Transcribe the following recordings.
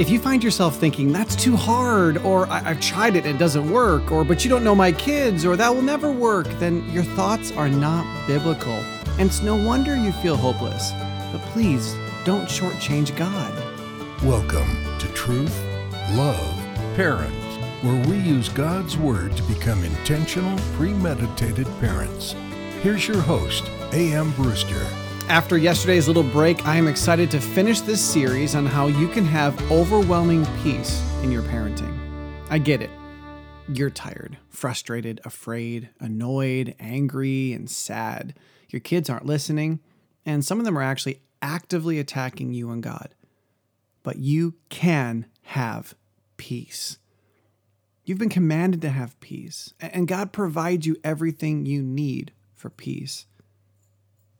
If you find yourself thinking, that's too hard, or I- have tried it and it doesn't work, or but you don't know my kids, or that will never work, then your thoughts are not biblical. And it's no wonder you feel hopeless. But please, don't shortchange God. Welcome to Truth, Love, Parents, where we use God's Word to become intentional, premeditated parents. Here's your host, Amy Brewster. After yesterday's little break, I am excited to finish this series on how you can have overwhelming peace in your parenting. I get it. You're tired, frustrated, afraid, annoyed, angry, and sad. Your kids aren't listening, and some of them are actually actively attacking you and God. But you can have peace. You've been commanded to have peace, and God provides you everything you need for peace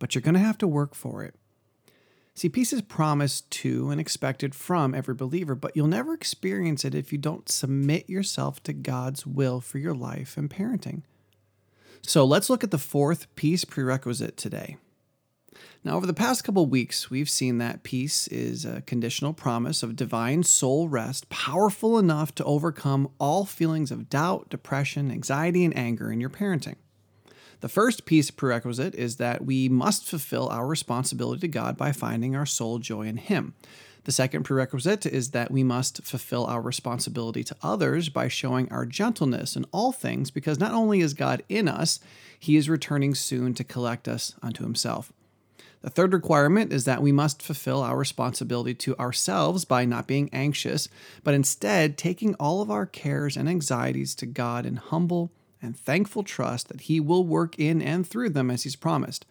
but you're going to have to work for it. See, peace is promised to and expected from every believer, but you'll never experience it if you don't submit yourself to God's will for your life and parenting. So let's look at the fourth peace prerequisite today. Now, over the past couple weeks, we've seen that peace is a conditional promise of divine soul rest, powerful enough to overcome all feelings of doubt, depression, anxiety, and anger in your parenting. The first peace prerequisite is that we must fulfill our responsibility to God by finding our soul joy in Him. The second prerequisite is that we must fulfill our responsibility to others by showing our gentleness in all things, because not only is God in us, He is returning soon to collect us unto Himself. The third requirement is that we must fulfill our responsibility to ourselves by not being anxious, but instead taking all of our cares and anxieties to God in humble and thankful trust that He will work in and through them as He's promised.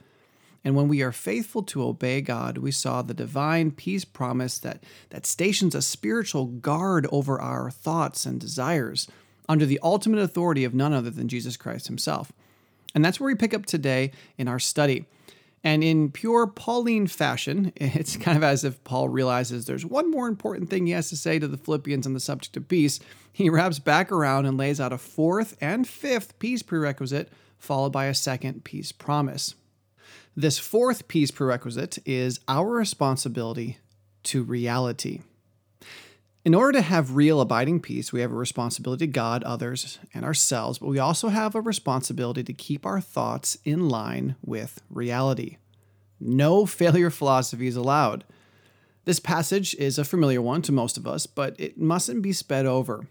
And when we are faithful to obey God, we saw the divine peace promise that, that stations a spiritual guard over our thoughts and desires under the ultimate authority of none other than Jesus Christ Himself. And that's where we pick up today in our study. And in pure Pauline fashion, it's kind of as if Paul realizes there's one more important thing he has to say to the Philippians on the subject of peace. He wraps back around and lays out a fourth and fifth peace prerequisite, followed by a second peace promise. This fourth peace prerequisite is our responsibility to reality. In order to have real abiding peace, we have a responsibility to God, others, and ourselves, but we also have a responsibility to keep our thoughts in line with reality. No failure philosophy is allowed. This passage is a familiar one to most of us, but it mustn't be sped over.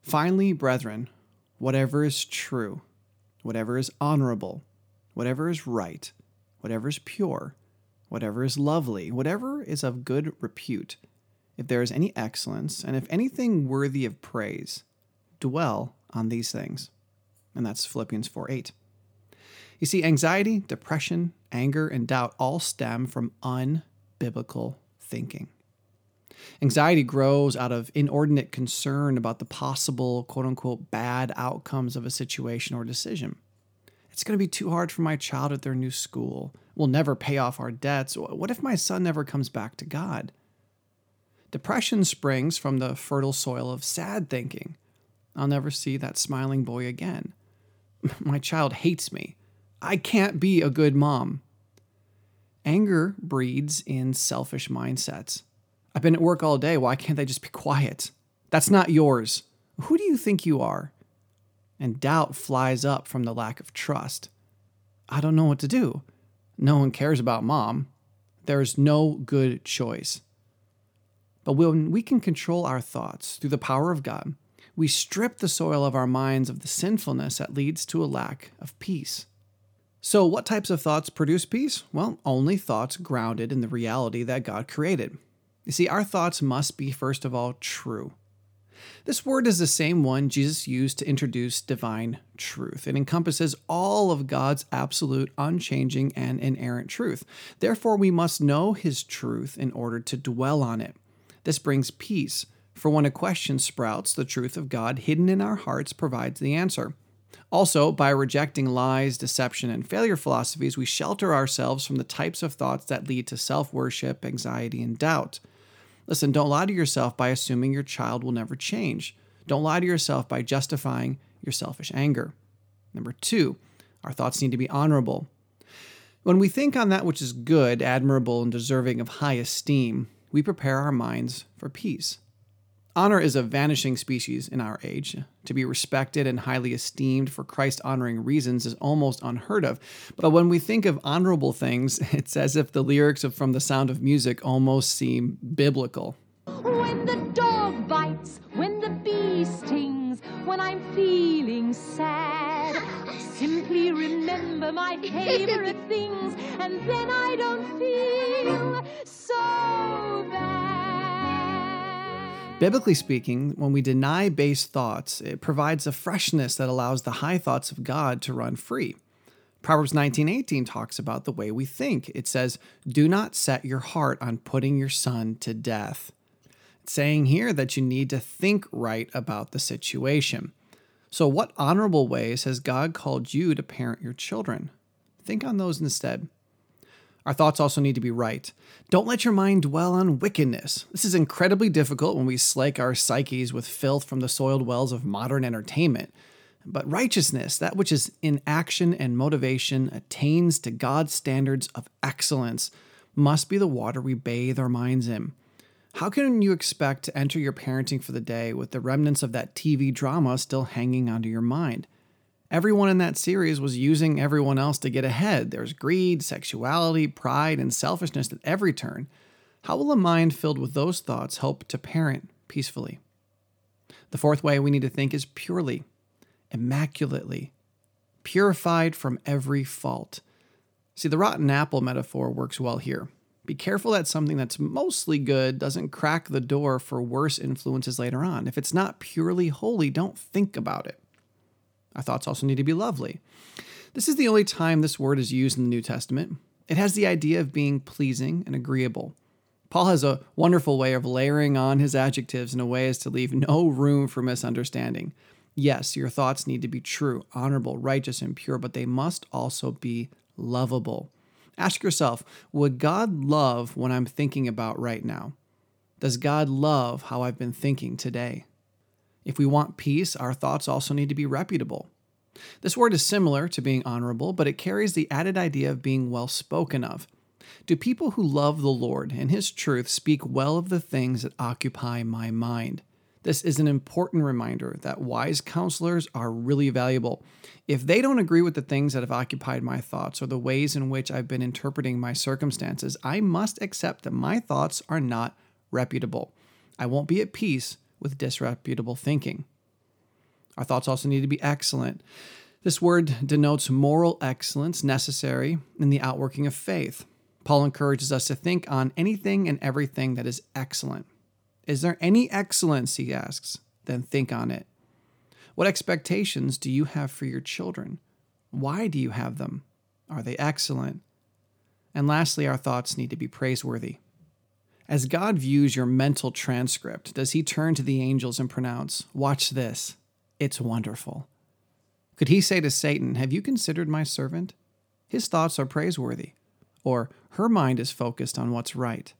Finally, brethren, whatever is true, whatever is honorable, whatever is right, whatever is pure, whatever is lovely, whatever is of good repute if there is any excellence, and if anything worthy of praise, dwell on these things. And that's Philippians 4 8. You see, anxiety, depression, anger, and doubt all stem from unbiblical thinking. Anxiety grows out of inordinate concern about the possible, quote unquote, bad outcomes of a situation or decision. It's going to be too hard for my child at their new school. We'll never pay off our debts. What if my son never comes back to God? Depression springs from the fertile soil of sad thinking. I'll never see that smiling boy again. My child hates me. I can't be a good mom. Anger breeds in selfish mindsets. I've been at work all day. Why can't they just be quiet? That's not yours. Who do you think you are? And doubt flies up from the lack of trust. I don't know what to do. No one cares about mom. There's no good choice. But when we can control our thoughts through the power of God, we strip the soil of our minds of the sinfulness that leads to a lack of peace. So, what types of thoughts produce peace? Well, only thoughts grounded in the reality that God created. You see, our thoughts must be, first of all, true. This word is the same one Jesus used to introduce divine truth. It encompasses all of God's absolute, unchanging, and inerrant truth. Therefore, we must know His truth in order to dwell on it. This brings peace, for when a question sprouts, the truth of God hidden in our hearts provides the answer. Also, by rejecting lies, deception, and failure philosophies, we shelter ourselves from the types of thoughts that lead to self worship, anxiety, and doubt. Listen, don't lie to yourself by assuming your child will never change. Don't lie to yourself by justifying your selfish anger. Number two, our thoughts need to be honorable. When we think on that which is good, admirable, and deserving of high esteem, we prepare our minds for peace. Honor is a vanishing species in our age. To be respected and highly esteemed for Christ honoring reasons is almost unheard of. But when we think of honorable things, it's as if the lyrics of From the Sound of Music almost seem biblical. When the dog bites, when the bee stings, when I'm feeling sad, I simply remember my favorite things, and then I don't feel Biblically speaking, when we deny base thoughts, it provides a freshness that allows the high thoughts of God to run free. Proverbs 19:18 talks about the way we think. It says, "Do not set your heart on putting your son to death." It's saying here that you need to think right about the situation. So, what honorable ways has God called you to parent your children? Think on those instead. Our thoughts also need to be right. Don't let your mind dwell on wickedness. This is incredibly difficult when we slake our psyches with filth from the soiled wells of modern entertainment. But righteousness, that which is in action and motivation, attains to God's standards of excellence, must be the water we bathe our minds in. How can you expect to enter your parenting for the day with the remnants of that TV drama still hanging onto your mind? Everyone in that series was using everyone else to get ahead. There's greed, sexuality, pride, and selfishness at every turn. How will a mind filled with those thoughts help to parent peacefully? The fourth way we need to think is purely, immaculately, purified from every fault. See, the rotten apple metaphor works well here. Be careful that something that's mostly good doesn't crack the door for worse influences later on. If it's not purely holy, don't think about it. Our thoughts also need to be lovely. This is the only time this word is used in the New Testament. It has the idea of being pleasing and agreeable. Paul has a wonderful way of layering on his adjectives in a way as to leave no room for misunderstanding. Yes, your thoughts need to be true, honorable, righteous, and pure, but they must also be lovable. Ask yourself Would God love what I'm thinking about right now? Does God love how I've been thinking today? If we want peace, our thoughts also need to be reputable. This word is similar to being honorable, but it carries the added idea of being well spoken of. Do people who love the Lord and His truth speak well of the things that occupy my mind? This is an important reminder that wise counselors are really valuable. If they don't agree with the things that have occupied my thoughts or the ways in which I've been interpreting my circumstances, I must accept that my thoughts are not reputable. I won't be at peace with disreputable thinking. Our thoughts also need to be excellent. This word denotes moral excellence necessary in the outworking of faith. Paul encourages us to think on anything and everything that is excellent. Is there any excellence, he asks? Then think on it. What expectations do you have for your children? Why do you have them? Are they excellent? And lastly, our thoughts need to be praiseworthy. As God views your mental transcript, does he turn to the angels and pronounce, Watch this, it's wonderful? Could he say to Satan, Have you considered my servant? His thoughts are praiseworthy, or her mind is focused on what's right.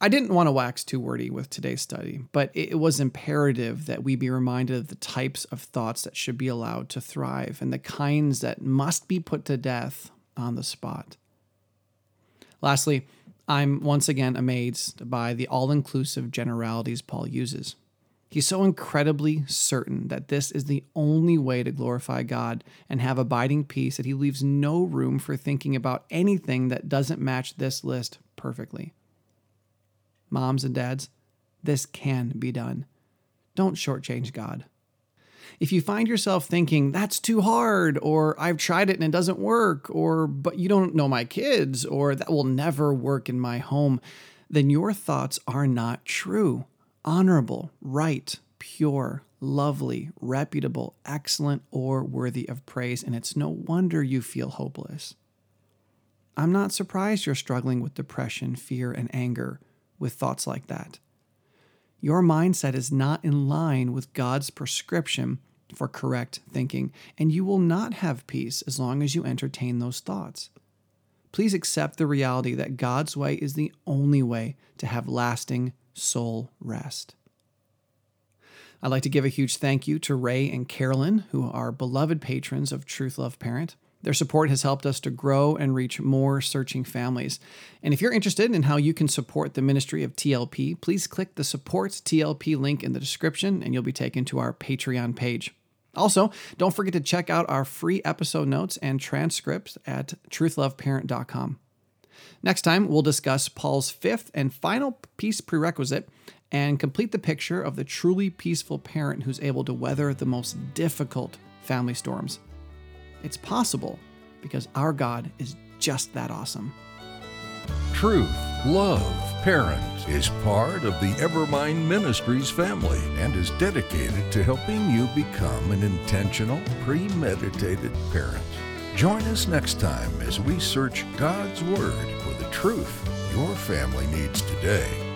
I didn't want to wax too wordy with today's study, but it was imperative that we be reminded of the types of thoughts that should be allowed to thrive and the kinds that must be put to death on the spot. Lastly, I'm once again amazed by the all inclusive generalities Paul uses. He's so incredibly certain that this is the only way to glorify God and have abiding peace that he leaves no room for thinking about anything that doesn't match this list perfectly moms and dads, this can be done. Don't shortchange God. If you find yourself thinking, that's too hard, or I've tried it and it doesn't work, or but you don't know my kids, or that will never work in my home, then your thoughts are not true, honorable, right, pure, lovely, reputable, excellent, or worthy of praise, and it's no wonder you feel hopeless. I'm not surprised you're struggling with depression, fear, and anger with thoughts like that. Your mindset is not in line with God's prescription for correct thinking, and you will not have peace as long as you entertain those thoughts. Please accept the reality that God's way is the only way to have lasting soul rest. I'd like to give a huge thank you to Ray and Carolyn, who are beloved patrons of Truth Love Parent. Their support has helped us to grow and reach more searching families. And if you're interested in how you can support the ministry of TLP, please click the Support TLP link in the description and you'll be taken to our Patreon page. Also, don't forget to check out our free episode notes and transcripts at truthloveparent.com. Next time, we'll discuss Paul's fifth and final peace prerequisite and complete the picture of the truly peaceful parent who's able to weather the most difficult family storms. It's possible because our God is just that awesome. Truth, love, parent is part of the Evermind Ministries family and is dedicated to helping you become an intentional, premeditated parent. Join us next time as we search God's Word for the truth your family needs today.